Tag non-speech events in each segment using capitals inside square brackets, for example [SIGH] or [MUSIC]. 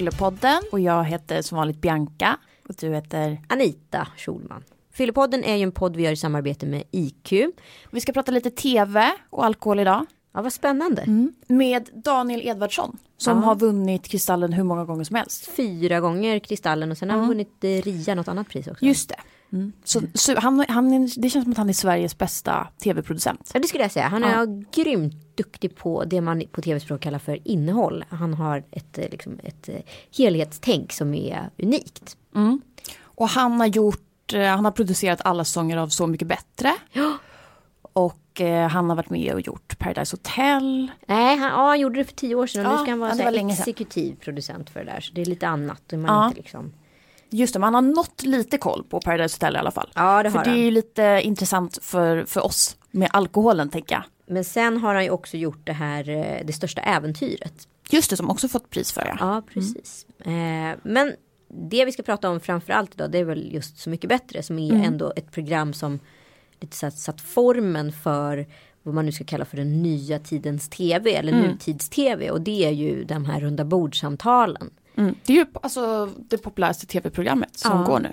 Fyllepodden och jag heter som vanligt Bianca och du heter Anita Schulman. Fyllepodden är ju en podd vi gör i samarbete med IQ. Vi ska prata lite tv och alkohol idag. Ja, vad spännande. Mm. Med Daniel Edvardsson som Ja. har vunnit Kristallen hur många gånger som helst. Fyra gånger Kristallen och sen har han vunnit eh, RIA, något annat pris också. Just det. Mm. Så, så han, han, det känns som att han är Sveriges bästa tv-producent. Ja, det skulle jag säga. Han är grymt duktig på det man på tv-språk kallar för innehåll. Han har ett, eh, liksom, ett eh, helhetstänk som är unikt. Och han har gjort, eh, han har producerat alla säsonger av Så mycket bättre. Ja. Och eh, han har varit med och gjort Paradise Hotel. Nej, han, ja, han gjorde det för tio år sedan och Ja, nu ska han vara ja, exekutiv producent för det där. Så det är lite annat. Man Ja. inte liksom... Just det, man har nått lite koll på Paradise Hotel i alla fall. Ja, det För har det är ju lite intressant för, för oss med alkoholen tänker jag. Men sen har han ju också gjort det här, eh, det största äventyret. Just det, som också fått pris för ja. Ja, precis. Eh, men det vi ska prata om framför allt idag det är väl just Så mycket bättre som är ändå ett program som lite satt, satt formen för vad man nu ska kalla för den nya tidens tv eller nutids-tv och det är ju de här runda bordsamtalen. Mm. Det är ju alltså det populäraste tv-programmet som Ja. går nu.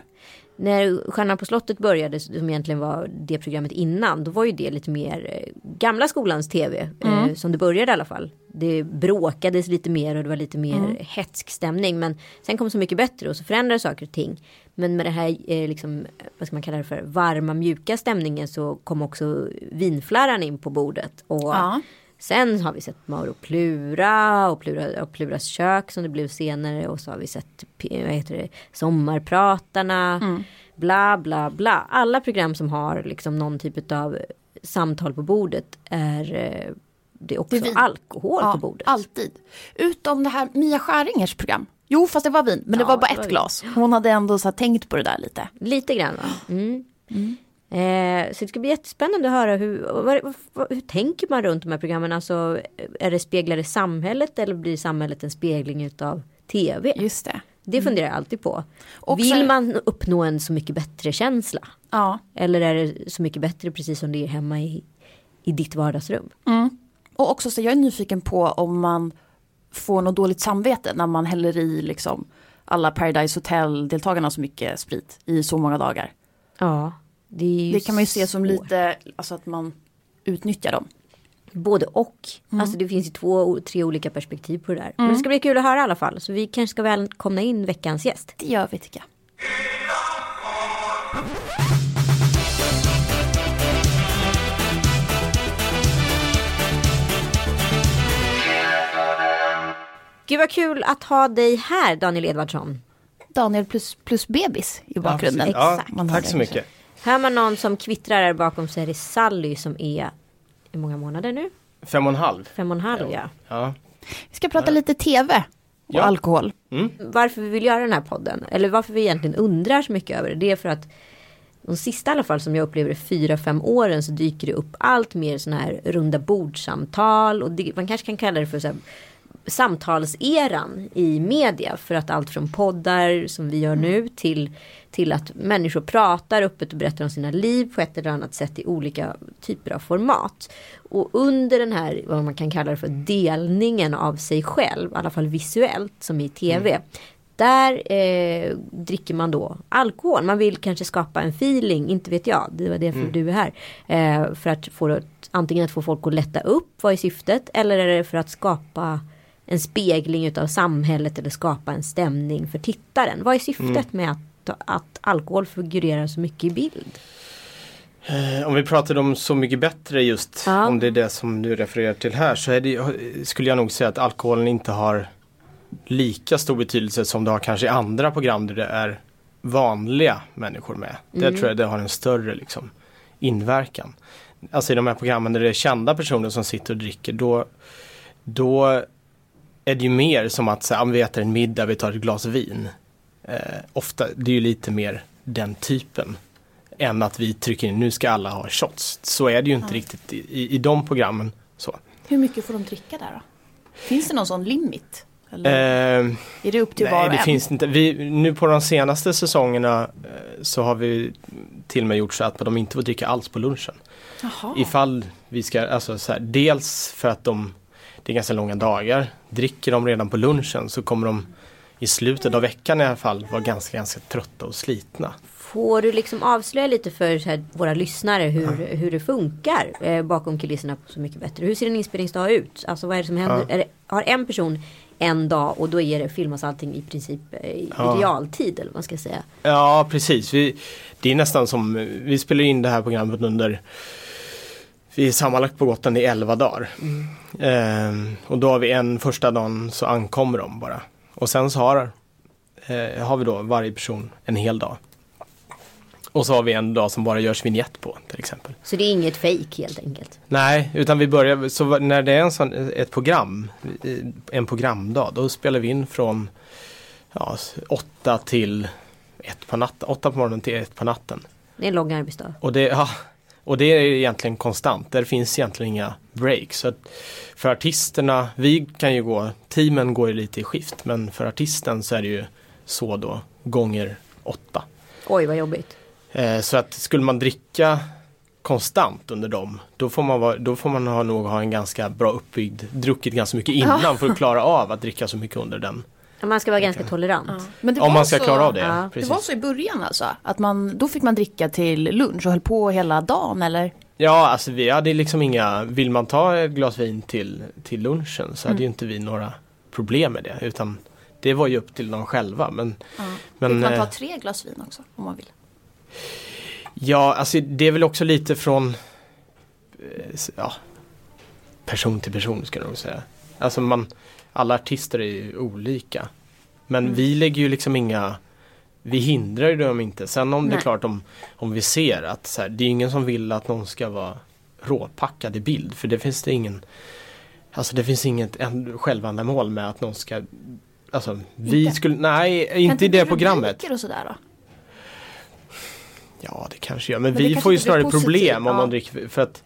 När Stjärnan på slottet började som egentligen var det programmet innan då var ju det lite mer eh, gamla skolans tv eh, som det började i alla fall. Det bråkades lite mer och det var lite mer hetsk stämning men sen kom så mycket bättre och så förändrades saker och ting. Men med det här eh, liksom, vad ska man kalla det för varma mjuka stämningen så kom också vinflärran in på bordet. Och Ja. Sen har vi sett Mauro Plura och, Plura och Pluras kök som det blev senare och så har vi sett vad heter det, Sommarpratarna. Mm. Bla bla bla. Alla program som har liksom någon typ av samtal på bordet är eh, det är också Det är alkohol Ja, på bordet. alltid. Utom det här Mia Skäringers program. Jo, fast det var vin, men det Ja, var bara det ett var glas. Hon hade ändå så tänkt på det där lite. Lite grann va? Mm. Eh, så det ska bli jättespännande att höra hur, vad, vad, hur tänker man runt de här programmen? Alltså, är det speglar det samhället eller blir samhället en spegling utav tv? Just det. Det funderar jag alltid på. Och Vill man uppnå en så mycket bättre känsla? Ja. Eller är det så mycket bättre precis som det är hemma i, i ditt vardagsrum? Och också så jag är nyfiken på om man får något dåligt samvete när man häller i liksom alla Paradise Hotel-deltagarna så mycket sprit i så många dagar. Ja, det Det kan man ju se som lite, alltså att man utnyttjar dem. Både och. Mm. Alltså det finns ju två, tre olika perspektiv på det där. Men det ska bli kul att höra i alla fall. Så vi kanske ska välkomna in veckans gäst. Det gör vi tycker jag. Gud vad kul att ha dig här Daniel Edvardsson. Daniel plus, plus bebis i bakgrunden. Ja, Man hör tack så mycket. Hör man någon som kvittrar där bakom så är det Sally som är hur många månader nu? Fem och en halv. Fem och en halv ja. Ja. Vi ska prata lite tv och Ja. alkohol. varför vi vill göra den här podden. Eller varför vi egentligen undrar så mycket över det. Det är för att de sista i alla fall som jag upplever det fyra, fem åren så dyker det upp allt mer sådana här runda bordsamtal. Och det, man kanske kan kalla det för så här, samtalseran i media. För att allt från poddar som vi gör nu till, till att människor pratar öppet och berättar om sina liv på ett eller annat sätt i olika typer av format. Och under den här, vad man kan kalla det för delningen av sig själv, i alla fall visuellt som i tv. Där eh, dricker man då alkohol. Man vill kanske skapa en feeling, inte vet jag. Det var därför du är här. Eh, för att få antingen att få folk att lätta upp, vad är syftet? Eller är det för att skapa en spegling utav samhället eller skapa en stämning för tittaren? Vad är syftet med att, att alkohol figurerar så mycket i bild? Eh, Om vi pratade om Så mycket bättre just, Ja. om det är det som du refererar till här, så det, skulle jag nog säga att alkoholen inte har lika stor betydelse som det har kanske i andra program där det är vanliga människor med. Där tror jag det har en större liksom, inverkan. Alltså i de här programmen där det är kända personer som sitter och dricker, då, då är det ju mer som att så här, "Ja, vi äter en middag, vi tar ett glas vin. Eh, ofta, det är ju lite mer den typen än att vi trycker in, nu ska alla ha shots. Så är det ju inte riktigt i, i, de programmen. Så. Hur mycket får de dricka där då? Finns det någon sån limit? Eller Eh, är det upp till var nej, och det en? finns inte. Vi, nu på de senaste säsongerna eh, så har vi till och med gjort så att de inte får dricka alls på lunchen. Jaha. Ifall vi ska, alltså så här, dels för att de det är ganska långa dagar. Dricker de redan på lunchen så kommer de i slutet av veckan i alla fall vara ganska, ganska trötta och slitna. Får du liksom avslöja lite för här, våra lyssnare hur, hur det funkar eh, bakom kulisserna på Så mycket bättre? Hur ser en inspelningsdag ut? Alltså vad är det som händer? Ja. Det, har en person en dag och då är det filmas allting i princip eh, i Ja. realtid eller vad man ska säga. Ja precis, vi, det är nästan som, vi spelar in det här programmet under vi är sammanlagt på Gotland i 11 dagar. Ehm, och då har vi en första dagen så ankommer de bara. Och sen så har, eh, har vi då varje person en hel dag. Och så har vi en dag som bara görs vignett på till exempel. Så det är inget fake helt enkelt. Nej, utan vi börjar, så när det är en sån, ett program, en programdag, då spelar vi in från ja, åtta till ett på natten, åtta på morgonen till ett på natten. Det är en lång arbetsdag. Och det, ja, och det är egentligen konstant, där finns egentligen inga breaks. Så för artisterna, vi kan ju gå, teamen går ju lite i skift, men för artisten så är det ju så då, gånger åtta. Oj vad jobbigt. Eh, så att skulle man dricka konstant under dem, då får man, vara, då får man ha, nog ha en ganska bra uppbyggd, druckit ganska mycket innan för att klara [LAUGHS] av att dricka så mycket under den. Man ska vara ganska tolerant. Men det Om var man ska så, klara av det. ja. Det var så i början alltså? Att man, då fick man dricka till lunch och höll på hela dagen eller? Ja, alltså vi hade liksom inga, vill man ta ett glas vin till, till lunchen så hade ju inte vi några problem med det utan det var ju upp till dem själva. Men, Ja. men fick man ta eh, tre glas vin också om man vill? ja, alltså det är väl också lite från eh, ja, person till person ska jag nog säga. Alltså man, alla artister är ju olika. Men Mm. vi lägger ju liksom inga vi hindrar ju dem inte. Sen om det är Nej. klart om, om vi ser att så här, det är ingen som vill att någon ska vara råpackad i bild. För det finns det ingen Alltså det finns inget självändamål med att någon ska Alltså vi Inte? skulle, nej inte i det programmet. och sådär då? Ja det kanske gör, men, Men vi får ju snarare problem om ja. de dricker för att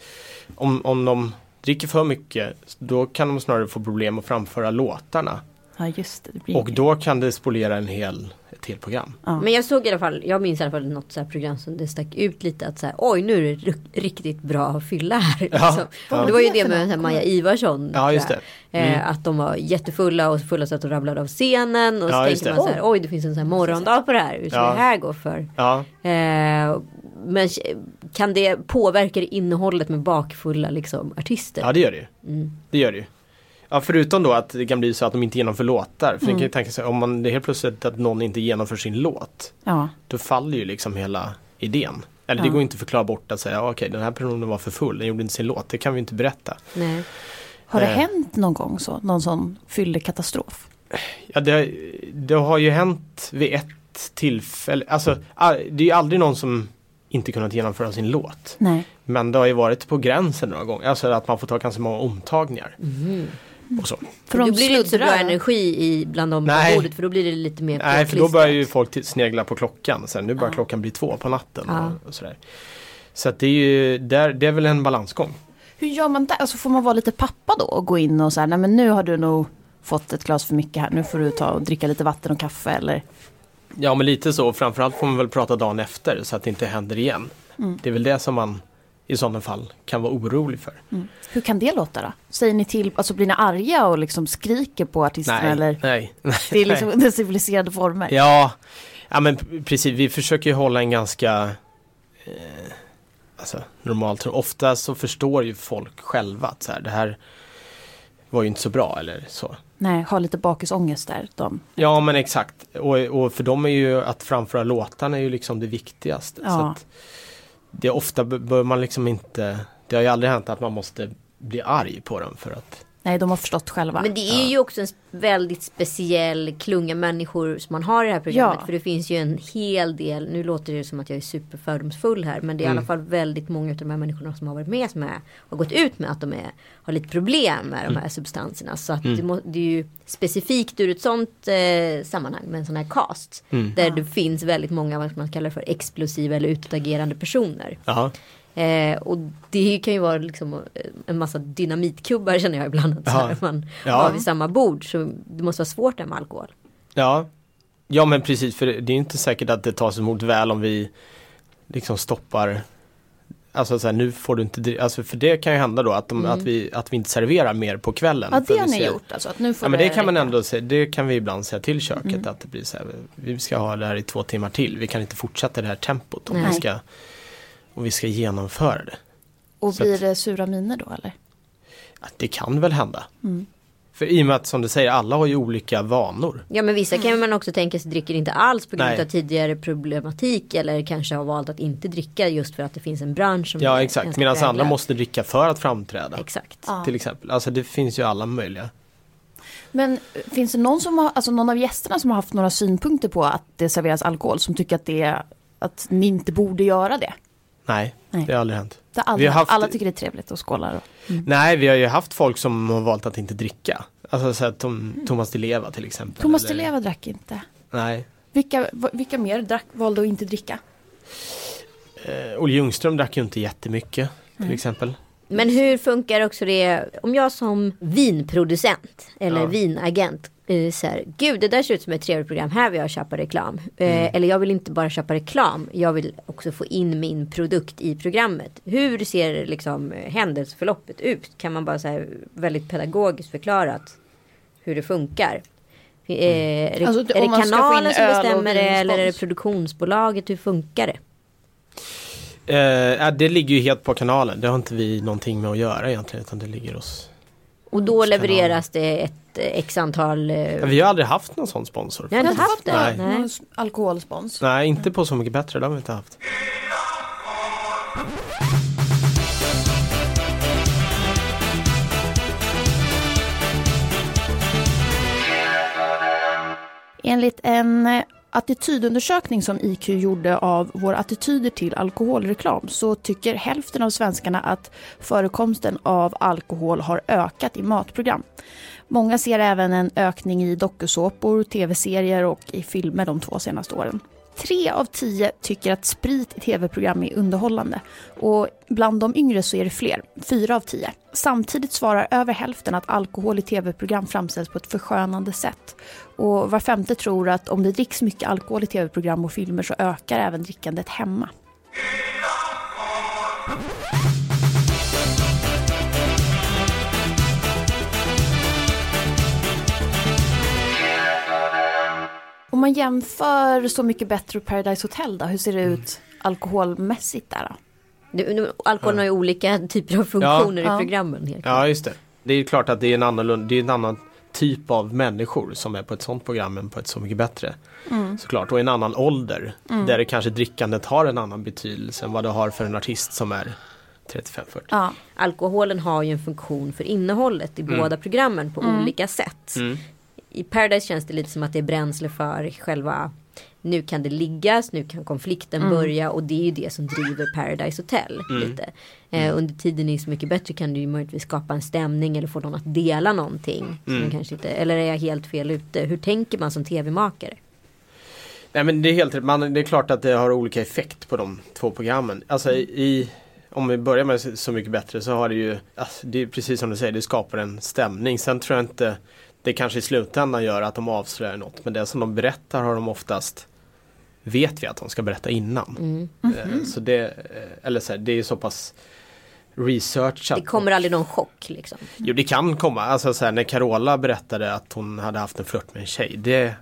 om, om de dricker för mycket då kan de snarare få problem att framföra låtarna. Ja just det. det blir Och då kan det spoliera en hel, ett helt program. ja. Men jag såg i alla fall, jag minns i alla fall något så här program som det stack ut lite att så här, oj nu är det ri- riktigt bra fylla här. Ja, liksom. ja. Det var ju det med så här? Maja Ivarsson. Ja just det. Mm. Eh, att de var jättefulla och fulla så att de ramlade av scenen. Och så Ja, tänker man så här, oj det finns en sån här morgondag på det här. Hur ska Ja. det här gå för? Ja. Eh, men kan det påverka innehållet med bakfulla liksom, artister? ja det gör det ju. Mm. Det gör det ju. Ja, förutom då att det kan bli så att de inte genomför låtar. För ni kan ju tänka sig om man det är helt plötsligt att någon inte genomför sin låt. ja. Då faller ju liksom hela idén. Eller det Ja. går inte att förklara bort att säga okej den här personen var för full, den gjorde inte sin låt. Det kan vi inte berätta. Nej. Har det Eh. hänt någon gång så? Någon sån fyllekatastrof? Ja det, det har ju hänt vid ett tillfälle. Alltså ah, det är ju aldrig någon som inte kunnat genomföra sin låt. Nej. Men det har ju varit på gränsen några gånger. Alltså att man får ta ganska många omtagningar. Mhm. Och så. För då de blir det inte så bra energi i bland dem på Nej. bordet för då blir det lite mer Nej för då börjar ju folk snegla på klockan. Sen nu börjar Ja. klockan bli två på natten. Ja. Och, och sådär. Så att det är ju, där, det är väl en balansgång. Hur gör man där? Alltså får man vara lite pappa då och gå in och så här, nej men nu har du nog fått ett glas för mycket här, nu får du ta och dricka lite vatten och kaffe eller? Ja men lite så. Framförallt får man väl prata dagen efter så att det inte händer igen. Mm. Det är väl det som man i sådana fall kan vara orolig för. Hur kan det låta då? Säger ni till, alltså blir ni arga och liksom skriker på artisterna Nej, eller? nej. [LAUGHS] Det är liksom under civiliserade former. Ja, ja men precis. Vi försöker ju hålla en ganska eh, alltså, normal ton. Ofta så förstår ju folk själva att så här, det här var ju inte så bra eller så. Nej, ha lite bakisångest där. De. Ja men exakt. Och, och för dem är ju att framföra låtarna är ju liksom det viktigaste. Så Ja. att det är ofta bör man liksom inte Det har ju aldrig hänt att man måste bli arg på dem för att Nej, de har förstått själva. Men det är ju också en väldigt speciell klunga människor som man har i det här programmet. Ja. För det finns ju en hel del, nu låter det som att jag är superfördomsfull här. Men det är i Mm. alla fall väldigt många av de här människorna som har varit med som är, har gått ut med att de är, har lite problem med de här substanserna. Så att Mm. det, må, det är ju specifikt ur ett sånt eh, sammanhang med en sån här cast. Mm. Där det finns väldigt många, vad man kallar för explosiva eller utåtagerande personer. Jaha. Eh, och det kan ju vara liksom eh, en massa dynamitkubbar känner jag ibland. Att så här, Ja. [LAUGHS] man Ja. har vid samma bord. Så det måste vara svårt där med alkohol. Ja Ja men precis för det är inte säkert att det tas emot väl om vi liksom stoppar Alltså så här, nu får du inte alltså för det kan ju hända då att, de, att, vi, att vi inte serverar mer på kvällen. Ja det har vi ni ser- gjort alltså? Att nu får Ja men det kan man ändå säga, det kan vi ibland säga till köket Mm. att det blir så här, vi ska ha det här i två timmar till, vi kan inte fortsätta det här tempot om vi Nej. ska, om vi ska genomföra det. Och så blir att- det sura miner då eller? Ja, det kan väl hända. Mm. För i och med att som du säger, alla har ju olika vanor. Ja men vissa kan man också tänka sig dricker inte alls på grund Nej. av tidigare problematik eller kanske har valt att inte dricka just för att det finns en bransch som Ja exakt, medan andra måste dricka för att framträda. Exakt. Ja. Till exempel, alltså det finns ju alla möjliga. Men eh, finns det någon som har, alltså någon av gästerna som har haft några synpunkter på att det serveras alkohol som tycker att det är, att ni inte borde göra det? Nej, Nej. det har aldrig hänt. Det har Vi aldrig, har haft- Alla tycker det är trevligt och skålar. Och, Nej, vi har ju haft folk som har valt att inte dricka. Alltså så att Tom, Thomas Di Leva till exempel. Thomas Di Leva drack inte. Nej. Vilka, vilka mer drack, valde att inte dricka? Eh, Olle Ljungström drack ju inte jättemycket till exempel. Men hur funkar också det om jag som vinproducent eller Ja. vinagent eh, så här, gud det där ser ut som ett trevligt program, här vill jag köpa reklam. Eh, Mm. Eller jag vill inte bara köpa reklam, jag vill också få in min produkt i programmet. Hur ser liksom händelseförloppet ut? Kan man bara så här, väldigt pedagogiskt förklarat hur det funkar? Eh, är det, Alltså, är det kanalen som bestämmer det eller är det produktionsbolaget? Hur funkar det? Eh, det ligger ju helt på kanalen. Det har inte vi någonting med att göra egentligen utan det ligger hos... Och då Hos levereras det ett x antal eh, Ja, vi har aldrig haft någon sån sponsor. Ni har inte haft det? Nej. Nej. Alkoholspons. Nej, inte på Så mycket bättre. Det har vi inte haft. Enligt en eh, attitydundersökning som IQ gjorde av våra attityder till alkoholreklam så tycker hälften av svenskarna att förekomsten av alkohol har ökat i matprogram. Många ser även en ökning i dokusåpor, tv-serier och i filmer de två senaste åren. Tre av tio tycker att sprit i tv-program är underhållande och bland de yngre så är det fler, fyra av tio. Samtidigt svarar över hälften att alkohol i tv-program framställs på ett förskönande sätt. Och var femte tror att om det dricks mycket alkohol i tv-program och filmer så ökar även drickandet hemma. Om man jämför Så mycket bättre och Paradise Hotel då, hur ser det ut alkoholmässigt där då? Nu, nu, alkoholen har ju olika typer av funktioner Ja. i programmen. Helt. Ja, just det. Det är klart att det är en annorlunda, det är en annan typ av människor som är på ett sånt program än på ett Så mycket bättre. Såklart, och en annan ålder. Där det kanske drickandet har en annan betydelse än vad det har för en artist som är 35-40. Ja, Alkoholen har ju en funktion för innehållet i båda programmen på olika sätt. Mm. I Paradise känns det lite som att det är bränsle för själva nu kan det liggas, nu kan konflikten börja och det är ju det som driver Paradise Hotel lite. Eh, under tiden är Så mycket bättre kan du ju möjligtvis skapa en stämning eller få någon att dela någonting. Som man kanske inte, eller är jag helt fel ute? Hur tänker man som tv-makare? Nej men det är helt rätt. Man, det är klart att det har olika effekt på de två programmen. Alltså i, i om vi börjar med Så mycket bättre så har det ju, alltså, det är precis som du säger, det skapar en stämning. Sen tror jag inte det kanske i slutändan gör att de avslöjar något. Men det som de berättar har de oftast vet vi att de ska berätta innan. Eh, Så det, eh, eller så här, det är så pass researchat. Det kommer aldrig någon chock liksom. Jo det kan komma, alltså så här, när Carola berättade att hon hade haft en flört med en tjej. Det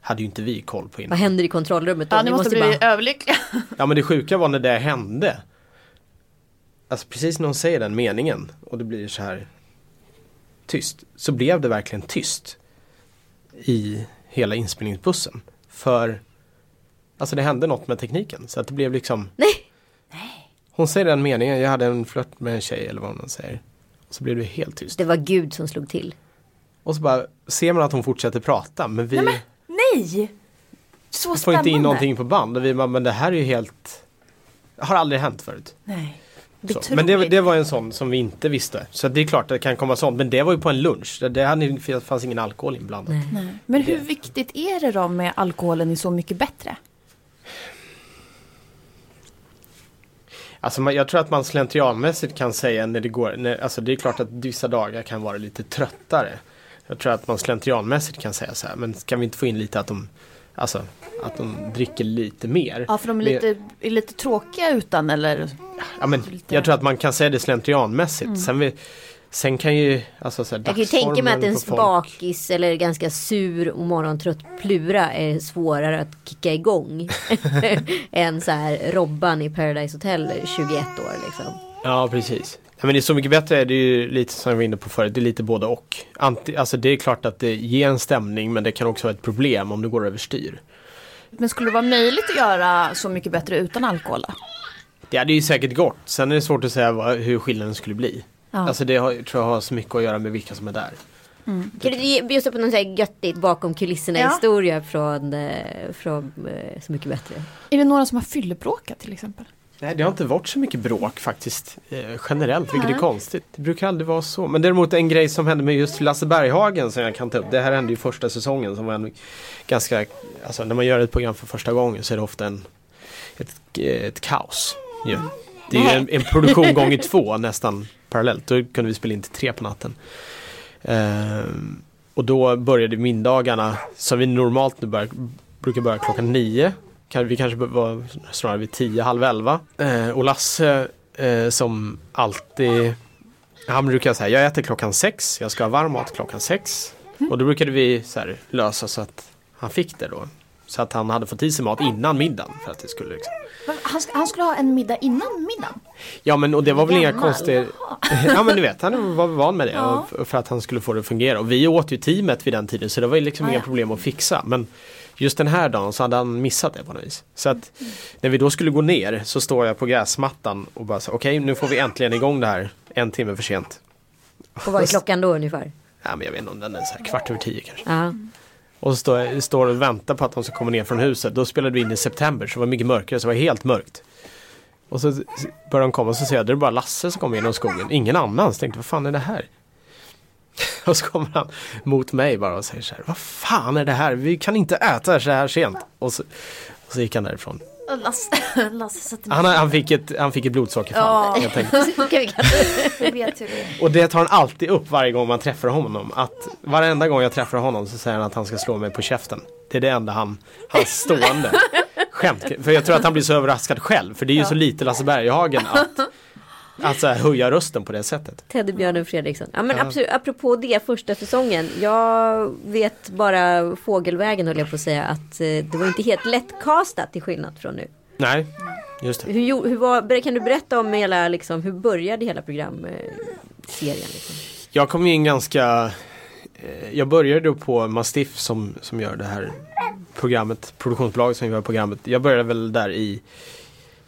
hade ju inte vi koll på innan. Vad händer i kontrollrummet då? ja ni måste bli bara... överlyckliga. Ja men det sjuka var när det hände. Alltså precis när hon säger den meningen och det blir så här tyst. Så blev det verkligen tyst. I hela inspelningsbussen. För Alltså det hände något med tekniken. Så att det blev liksom Nej. Hon säger den meningen, jag hade en flört med en tjej eller vad hon säger. Så blev det helt tyst. Det var Gud som slog till. Och så bara ser man att hon fortsätter prata men vi Nej! Så får spännande. inte in någonting på band. Och vi bara, men det här är ju helt Har aldrig hänt förut. Nej. Så. Otroligt. Men det, det var en sån som vi inte visste. Så det är klart att det kan komma sånt. Men det var ju på en lunch. Det, det fanns ingen alkohol inblandad. Nej. Nej. Men hur viktigt är det då med alkoholen i Så mycket bättre? Alltså man, jag tror att man slentrianmässigt kan säga när det går. När, alltså det är klart att vissa dagar kan vara lite tröttare. Jag tror att man slentrianmässigt kan säga så här. Men kan vi inte få in lite att de Alltså att de dricker lite mer. Ja, för de är lite, är lite tråkiga utan eller? Ja, men lite- jag tror att man kan säga det slentrianmässigt. Sen, vi, sen kan ju alltså, så här, Jag kan ju tänka mig att en på folk- bakis eller ganska sur och morgontrött plura är svårare att kicka igång. [LAUGHS] än så här Robban i Paradise Hotel 21 år liksom. Ja precis. Ja, men det är så mycket bättre, det är ju lite som jag var inne på förut, det är lite både och. Anti, alltså det är klart att det ger en stämning men det kan också vara ett problem om det går överstyr. Men skulle det vara möjligt att göra Så mycket bättre utan alkohol då? Det hade ju säkert gått, sen är det svårt att säga vad, hur skillnaden skulle bli. Ja. Alltså det har, tror jag har så mycket att göra med vilka som är där. Kan du bjussa på något så här göttigt bakom kulisserna Ja. historia från, eh, från eh, Så mycket bättre? Är det några som har fyllebråkat till exempel? Nej det har inte varit så mycket bråk faktiskt eh, generellt, vilket är konstigt. Det brukar aldrig vara så. Men däremot en grej som hände med just Lasse Berghagen som jag kan ta upp. Det här hände ju första säsongen som var en ganska, alltså när man gör ett program för första gången så är det ofta en, ett, ett kaos. ju. Det är ju en, en produktion gånger [LAUGHS] två nästan parallellt. Då kunde vi spela in till tre på natten. Ehm, och då började middagarna som vi normalt nu börjar, brukar börja klockan nio. Vi kanske var snarare vid tio, halv elva. Eh, och Lasse eh, som alltid han brukar säga jag äter klockan sex, jag ska ha varm mat klockan sex. Och då brukade vi så här, lösa så att han fick det då. Så att han hade fått i sig mat innan middagen. För att det skulle liksom. Han, sk- han skulle ha en middag innan middagen? Ja men och det var väl inga Gammal. konstiga [LAUGHS] Ja men du vet han var van med det Ja. för att han skulle få det att fungera. Och vi åt ju teamet vid den tiden så det var ju liksom Ah, inga ja. problem att fixa. Men just den här dagen så hade han missat det på något vis. Så att när vi då skulle gå ner så står jag på gräsmattan och bara så okej nu får vi äntligen igång det här en timme för sent. Och vad är [LAUGHS] klockan då ungefär? Ja men jag vet inte om den är så här kvart över tio kanske. Ja. Och så står jag står och väntar på att de ska komma ner från huset. Då spelade vi in i september så det var mycket mörkare så det var helt mörkt. Och så börjar de komma och så ser jag det är bara Lasse som kommer genom skogen. Ingen annan. Så tänkte vad fan är det här? [LAUGHS] Och så kommer han mot mig bara och säger så här. Vad fan är det här? Vi kan inte äta så här sent. Och så, och så gick han därifrån. Lasse, [LAUGHS] Lasse sätter Han, han, fick, ett, han fick ett blodsockerfall. Ja. [LAUGHS] Och det tar han alltid upp varje gång man träffar honom. Att varenda gång jag träffar honom så säger han att han ska slå mig på käften. Det är det enda han, hans stående [LAUGHS] skämt. För jag tror att han blir så överraskad själv. För det är ju så lite Lasse Berghagen att, att så här, höja rösten på det sättet. Teddybjörnen Fredriksson. Ja men Ja. absolut, apropå det första säsongen. Jag vet bara fågelvägen höll jag på att säga att eh, det var inte helt lättkastat till skillnad från nu. Nej, just det. Hur, hur var, kan du berätta om hela, liksom, hur började hela programserien? Liksom? Jag kom in ganska eh, Jag började då på Mastiff som, som gör det här programmet, produktionsbolaget som gör programmet. Jag började väl där i,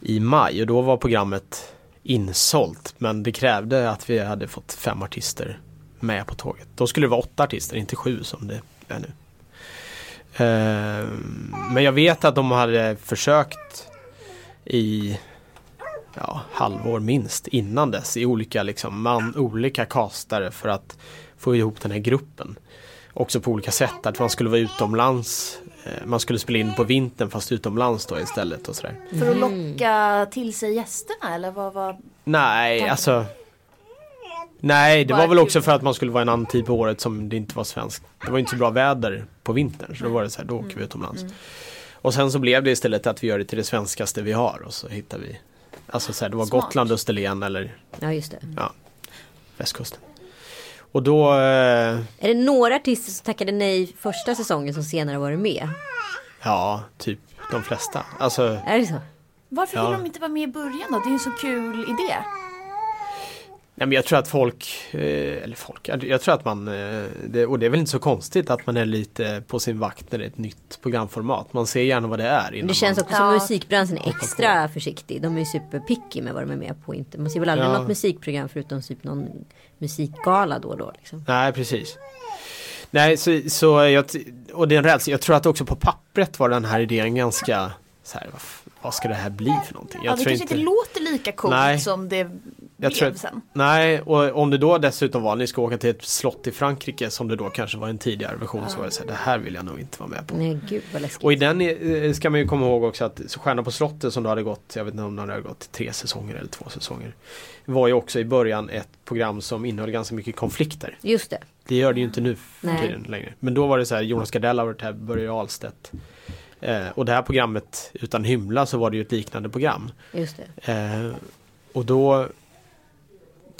i maj och då var programmet insålt. Men det krävde att vi hade fått fem artister med på tåget. Då skulle det vara åtta artister, inte sju som det är nu. Ehm, men jag vet att de hade försökt i ja, halvår minst innan dess i olika, liksom, man, olika castare för att få ihop den här gruppen. Också på olika sätt, att man skulle vara utomlands eh, Man skulle spela in på vintern fast utomlands då istället och sådär. För att locka till sig gästerna eller vad var? Nej, Tanken. alltså Nej, det var väl också för att man skulle vara en annan tid på året som det inte var svenskt. Det var inte så bra väder på vintern så då var det så här, då åker vi utomlands. Och sen så blev det istället att vi gör det till det svenskaste vi har och så hittar vi Alltså så här, det var Smart. Gotland, Österlen eller Ja just det. ja, västkusten. Och då eh, Är det några artister som tackade nej första säsongen som senare varit med? Ja, typ de flesta. Alltså Är det så? Varför Ja. vill de inte vara med i början då? Det är ju en så kul idé. Nej, men jag tror att folk, eh, eller folk, jag tror att man, eh, och det är väl inte så konstigt att man är lite på sin vakt när det är ett nytt programformat. Man ser gärna vad det är. Det känns man, också som Ja. musikbranschen är extra försiktig. De är ju superpicky med vad de är med på. Inte. Man ser väl aldrig Ja. något musikprogram förutom typ någon musikgala då och då. Liksom. Nej, precis. Nej, så, så jag, och det är en rädsla. Jag tror att också på pappret var den här idén ganska så här, vad, ska det här bli för någonting? Jag ja, det tror kanske inte låter lika coolt Nej. som det Jag tror sen. Nej, och om det då dessutom var, ni ska åka till ett slott i Frankrike som det då kanske var en tidigare version så var det så här, det här vill jag nog inte vara med på. Nej gud vad läskigt. Och i den eh, ska man ju komma ihåg också att Stjärna på slottet som då hade gått, jag vet inte om det hade gått tre säsonger eller två säsonger. Var ju också i början ett program som innehöll ganska mycket konflikter. Just det. Det gör det ju inte nu för tiden längre. Men då var det så här, Jonas Gardell har varit här, Börje Ahlstedt. Eh, och det här programmet Utan hymla så var det ju ett liknande program. Just det. Eh, och då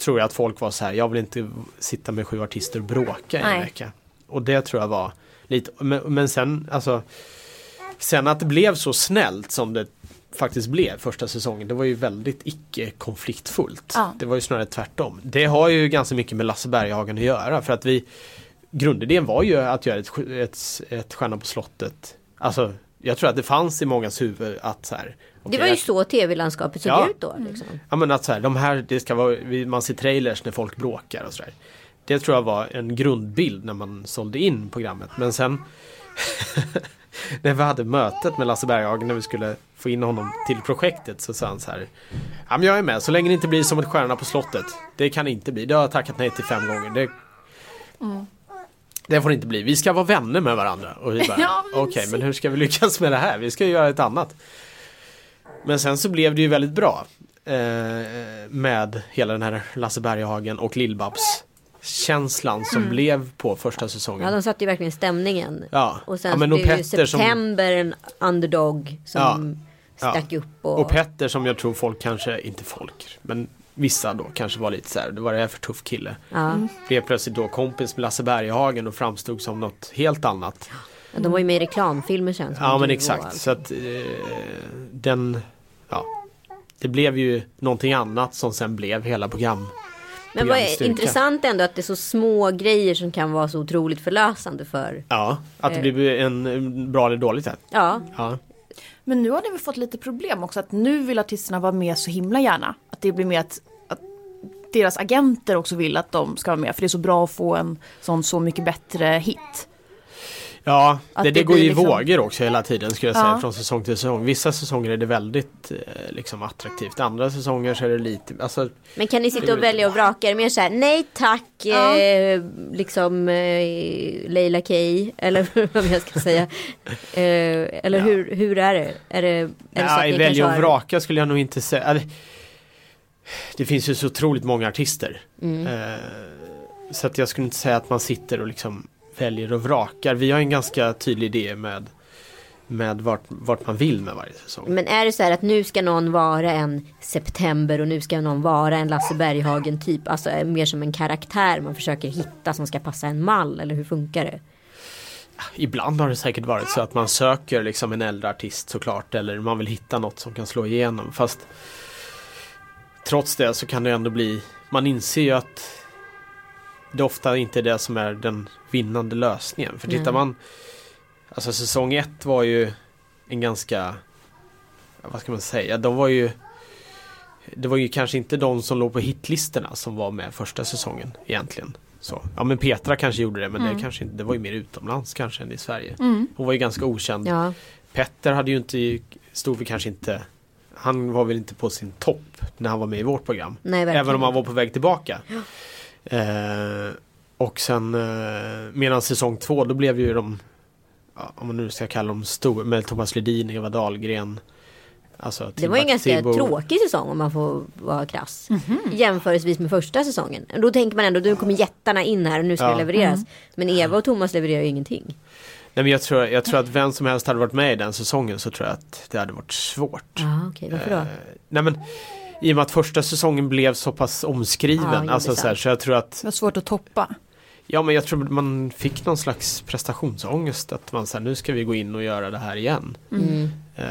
tror jag att folk var så här, jag vill inte sitta med sju artister och bråka i en vecka. Och det tror jag var lite, men, men sen alltså Sen att det blev så snällt som det faktiskt blev första säsongen, det var ju väldigt icke konfliktfullt. Ja. Det var ju snarare tvärtom. Det har ju ganska mycket med Lasse Berghagen att göra för att vi Grundidén var ju att göra ett, ett, ett Stjärna på slottet Alltså jag tror att det fanns i mångas huvud att så här, Det okej, var ju så tv-landskapet såg Ja. ut då. Liksom. Ja men att så här, de här, det ska vara, man ser trailers när folk bråkar och sådär. Det tror jag var en grundbild när man sålde in programmet. Men sen [LAUGHS] när vi hade mötet med Lasse Berghagen när vi skulle få in honom till projektet så sa han så här. Ja men jag är med så länge det inte blir som ett stjärna på slottet. Det kan det inte bli. Det har jag tackat nej till fem gånger. Det, det får det inte bli. Vi ska vara vänner med varandra. Och vi bara, [LAUGHS] Ja, men okej men hur ska vi lyckas med det här? Vi ska ju göra ett annat. Men sen så blev det ju väldigt bra. Eh, med hela den här Lasse Berghagen och Lill-Babs känslan som blev på första säsongen. Ja, de satte ju verkligen stämningen. Ja, Och sen ja, men och blev ju Petter som, September en underdog som Ja. stack upp. Och, och Petter som jag tror folk kanske, inte folk, men vissa då kanske var lite så här, det var det här för tuff kille. ja. Blev plötsligt då kompis med Lasse Berghagen och framstod som något helt annat. Ja, de var ju med i reklamfilmer sen. Ja men exakt, så att eh, den, ja. Det blev ju någonting annat som sen blev hela program. Men vad är intressant ändå att det är så små grejer som kan vara så otroligt förlösande för. Ja, att det Eh. blir en bra eller dåligt sätt. Ja, Ja. Men nu har det väl fått lite problem också att nu vill artisterna vara med så himla gärna. Att det blir mer att, att deras agenter också vill att de ska vara med för det är så bra att få en sån Så mycket bättre hit. Ja, det, det, det går i liksom- vågor också hela tiden skulle jag säga Ja. från säsong till säsong. Vissa säsonger är det väldigt eh, liksom attraktivt. Andra säsonger så är det lite, alltså men kan ni sitta och välja och vraka? Är det mer så här, nej tack, Ja. eh, liksom eh, Leila K. Eller [LAUGHS] vad jag ska säga. Eh, eller Ja. hur, hur är det? Är det, är det så att välja och vraka skulle jag nog inte säga. Eller, Det finns ju så otroligt många artister. Mm. Eh, så att jag skulle inte säga att man sitter och liksom väljer och vrakar. Vi har en ganska tydlig idé med, med vart, vart man vill med varje säsong. Men är det så här att nu ska någon vara en September och nu ska någon vara en Lasse Berghagen typ. Alltså mer som en karaktär man försöker hitta som ska passa en mall. Eller hur funkar det? Ibland har det säkert varit så att man söker liksom en äldre artist såklart eller man vill hitta något som kan slå igenom fast Trots det så kan det ändå bli Man inser ju att Det ofta inte är det som är den vinnande lösningen för tittar Nej. man Alltså säsong ett var ju En ganska ja, Vad ska man säga, de var ju Det var ju kanske inte de som låg på hitlistorna som var med första säsongen egentligen så. Ja men Petra kanske gjorde det men det kanske inte, det var ju mer utomlands kanske än i Sverige. Hon var ju ganska okänd. Ja, Petter hade ju inte, stod vi kanske inte Han var väl inte på sin topp när han var med i vårt program. nej. Även om han var på väg tillbaka. Eh, och sen eh, medan säsong två då blev ju de ja, Om man nu ska kalla dem stor med Thomas Ledin, Eva Dahlgren Alltså Det var ju en ganska Timbuk- tråkig säsong om man får vara krass. Mhm. Jämförelsevis med första säsongen. Då tänker man ändå, nu kommer jättarna in här och nu ska Ja. det levereras. Mm. Men Eva och Thomas levererar ju ingenting. Nej men jag tror, jag tror att vem som helst hade varit med i den säsongen så tror jag att det hade varit svårt. Ja, okej, varför då? Eh, nej men i och med att första säsongen blev så pass omskriven. Ja, alltså, så, här, så jag tror att Det var svårt att toppa. Ja men jag tror man fick någon slags prestationsångest. Att man säger nu ska vi gå in och göra det här igen. Mm. Eh,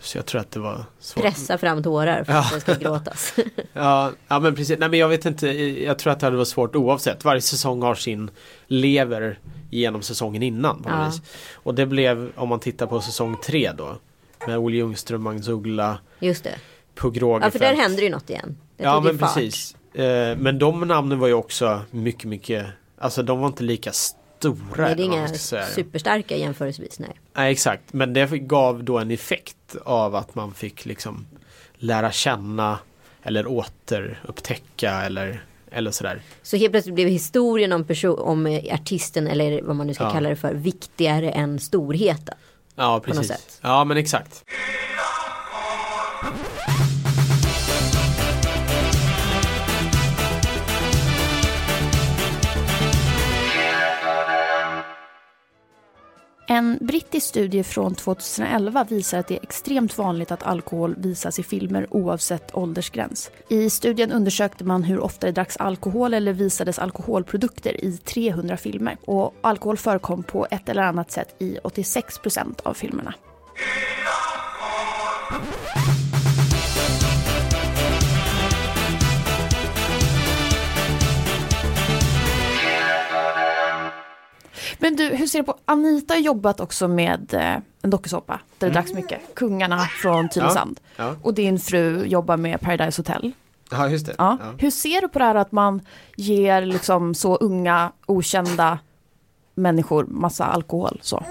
så jag tror att det var svårt. Pressa fram tårar för att det ska gråtas. [LAUGHS] Ja, ja men precis. Nej men jag vet inte. Jag tror att det hade varit svårt oavsett. Varje säsong har sin lever genom säsongen innan. Ja. vis. Och det blev, om man tittar på säsong tre då. Med Olle Ljungström, Magnus Uggla, Just det. Pugh Ja, för där händer ju något igen. Det Ja men precis. Eh, men de namnen var ju också mycket, mycket Alltså de var inte lika stora. Nej, det är inga superstarka jämförelsevis. Nej. Nej exakt, men det gav då en effekt av att man fick liksom lära känna eller återupptäcka eller, eller sådär. Så helt plötsligt blev historien om, person, om eh, artisten eller vad man nu ska Ja. kalla det för viktigare än storheten. Ja precis. Ja men exakt. En brittisk studie från 2011 visar att det är extremt vanligt att alkohol visas i filmer oavsett åldersgräns. I studien undersökte man hur ofta det dracks alkohol eller visades alkoholprodukter i 300 filmer. Och alkohol förekom på ett eller annat sätt i 86 procent av filmerna. Men du, hur ser du på, Anita har jobbat också med eh, en dokusåpa där det dracks mycket. Kungarna från Tylösand. Ja. Och din fru jobbar med Paradise Hotel. Ja, just det. Ja. Ja. Hur ser du på det här att man ger liksom så unga, okända människor massa alkohol? Så.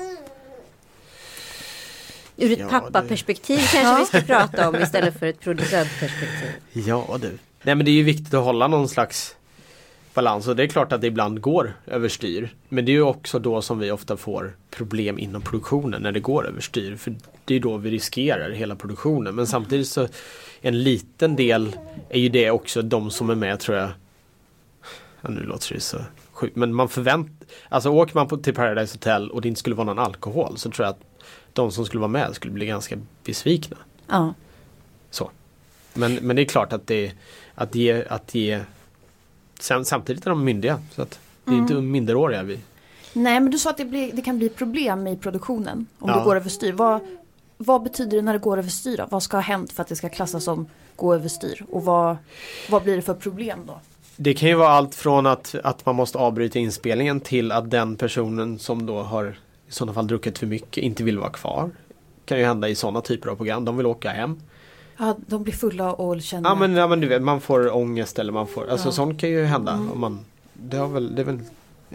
Ur ett Ja, pappaperspektiv kanske vi ska prata om istället för ett producentperspektiv. Ja du. Nej men det är ju viktigt att hålla någon slags balans och det är klart att det ibland går överstyr. Men det är ju också då som vi ofta får problem inom produktionen när det går överstyr. För det är då vi riskerar hela produktionen. Men samtidigt så en liten del är ju det också de som är med tror jag. Ja, nu låter det så sjukt men man förväntar Alltså åker man på, till Paradise Hotel och det inte skulle vara någon alkohol så tror jag att de som skulle vara med skulle bli ganska besvikna. Ja. Så. Men, men det är klart att det att ge, att ge sam, samtidigt är de myndiga så att det är inte minderåriga vi. Nej, men du sa att det, blir, det kan bli problem i produktionen om Ja. det går överstyr. Vad, vad betyder det när det går överstyr? Då? Vad ska ha hänt för att det ska klassas som gå överstyr? Och vad, vad blir det för problem då? Det kan ju vara allt från att, att man måste avbryta inspelningen till att den personen som då har i sådana fall druckit för mycket inte vill vara kvar. kan ju hända i sådana typer av program. De vill åka hem. Ja, de blir fulla och känner... Ja men, ja, men du vet, man får ångest eller man får, alltså Ja. sånt kan ju hända. Om man, det, har väl, det är väl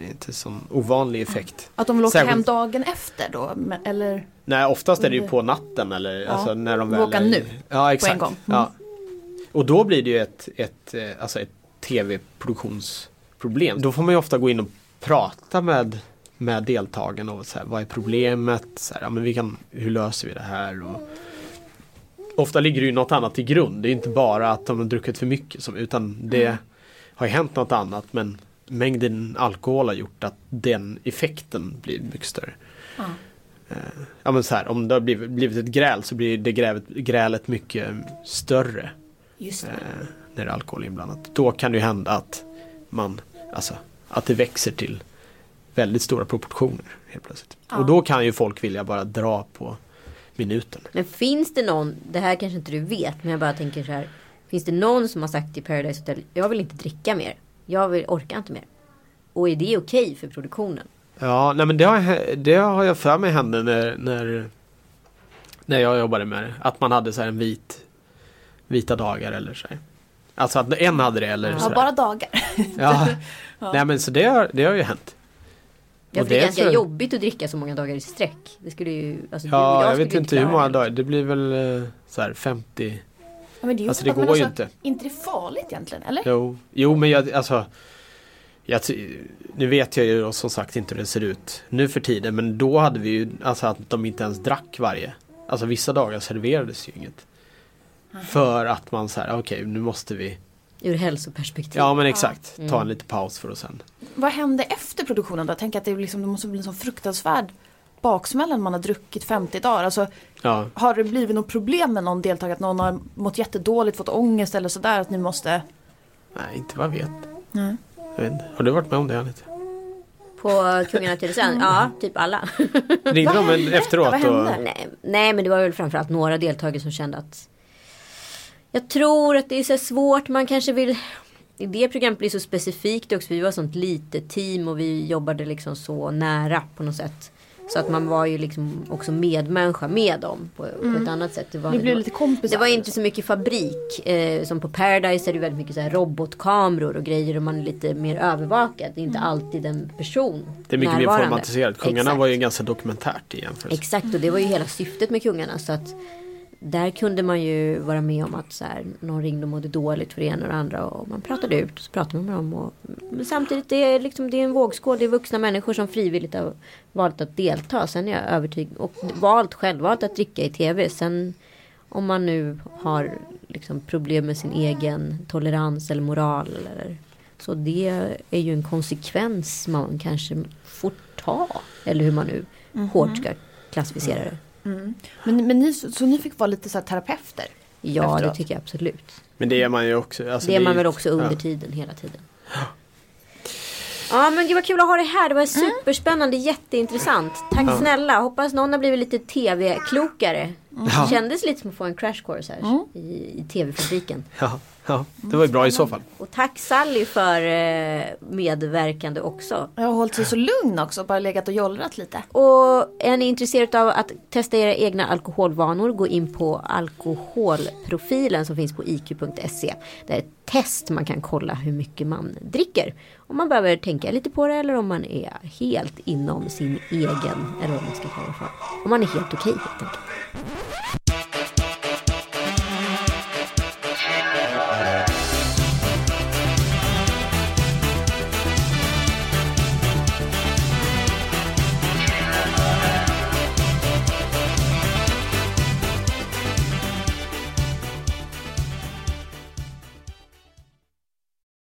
inte sån ovanlig effekt. Att de vill åka Särskilt- hem dagen efter då? Eller? Nej oftast är det ju Under- på natten eller Ja, alltså när de väl är- nu, Ja exakt. en gång. Ja. Och då blir det ju ett, ett, eh, alltså ett tv-produktionsproblem. Då får man ju ofta gå in och prata med, med deltagarna och så här, vad är problemet? Så här, ja, men vi kan, hur löser vi det här? Och, ofta ligger det ju något annat till grund. Det är inte bara att de har druckit för mycket utan det Mm. har ju hänt något annat men mängden alkohol har gjort att den effekten blir mycket större. Eh, Ja men så här, om det har blivit, blivit ett gräl så blir det grälet, grälet mycket större Just det. eh, när det är alkohol inblandat. Då kan det ju hända att man, alltså att det växer till väldigt stora proportioner helt plötsligt. Ja. Och då kan ju folk vilja bara dra på minuten. Men finns det någon, det här kanske inte du vet, men jag bara tänker så här. Finns det någon som har sagt i Paradise Hotel, jag vill inte dricka mer. Jag vill, orkar inte mer. Och är det okej för produktionen? Ja, nej men det har, det har jag för mig hände när, när, när jag jobbade med det. Att man hade så här en vit vita dagar eller så här. Alltså att en hade det eller Ja, så bara dagar. Ja. [LAUGHS] Ja. Nej men så det har, det har ju hänt. Ja, Och för det är ganska jag- jobbigt att dricka så många dagar i sträck. Det skulle ju, alltså, Ja, jag, skulle vet inte hur många dagar. Det blir väl eh, så här 50. Ja, men det är ju Alltså det går ju inte. inte det farligt egentligen, eller? Jo, jo men jag, alltså jag, nu vet jag ju som sagt inte hur det ser ut nu för tiden men då hade vi ju alltså att de inte ens drack varje. Alltså vissa dagar serverades ju inget. För att man så här, okej nu måste vi Ur hälsoperspektiv. Ja men exakt, ta Mm. en liten paus för att sen Vad hände efter produktionen då? Tänker att det, liksom, det måste bli en sån fruktansvärd baksmälla när man har druckit 50 dagar. Alltså, Ja, har det blivit något problem med någon deltagare? Att någon har mått jättedåligt, fått ångest eller sådär? Att ni måste... nej inte vad jag vet. Nej. Jag vet. Har du varit med om det Anita? På Kungarna Tylösand? Ja, typ alla. Ringde de efteråt? Vad hände? Och, nej, nej, men det var väl framförallt några deltagare som kände att jag tror att det är så svårt. Man kanske vill det programmet blir så specifikt också. Vi var ett sånt litet team och vi jobbade liksom så nära på något sätt. Så att man var ju liksom också medmänniska med dem på, på ett annat sätt. Det var, Ni blev lite kompisar. det var inte så mycket fabrik. Eh, som på Paradise är det väldigt mycket så här robotkameror och grejer och man är lite mer övervakad. Det är inte alltid en person det är mycket mer närvarande. formatiserat. Kungarna Exakt. var ju ganska dokumentärt i jämförelse. Exakt och det var ju hela syftet med kungarna. Så att där kunde man ju vara med om att så här, någon ringde och mådde dåligt för det ena och det andra. Och man pratade ut och så pratade man med dem. Och, men samtidigt det är liksom, det är en vågskål. Det är vuxna människor som frivilligt har valt att delta. Sen är jag övertygad och valt självvalt att dricka i tv. Sen om man nu har liksom problem med sin egen tolerans eller moral eller Så det är ju en konsekvens man kanske får ta. Eller hur man nu Mhm. hårt ska klassificera det. Men, men ni, så, så ni fick vara lite så här terapeuter? Ja, det Efteråt. tycker jag absolut. Men det är man ju också. Alltså, det är man ju- väl också under ja. tiden hela tiden. [GASPS] Ja men gud vad kul att ha det här. Det var superspännande, jätteintressant. Tack snälla. Hoppas någon har blivit lite tv-klokare. Det kändes lite som att få en crash course här i, i tv-fabriken. Ja, ja, det var ju bra i så fall. Och tack Sally för eh, medverkande också. Jag har hållit sig så lugn också, bara legat och jollrat lite. Och är ni intresserade av att testa era egna alkoholvanor gå in på alkoholprofilen som finns på iq.se. Det är ett test man kan kolla hur mycket man dricker. Om man behöver tänka lite på det eller om man är helt inom sin egen, eller vad man ska kalla det för. Om man är helt okej helt enkelt.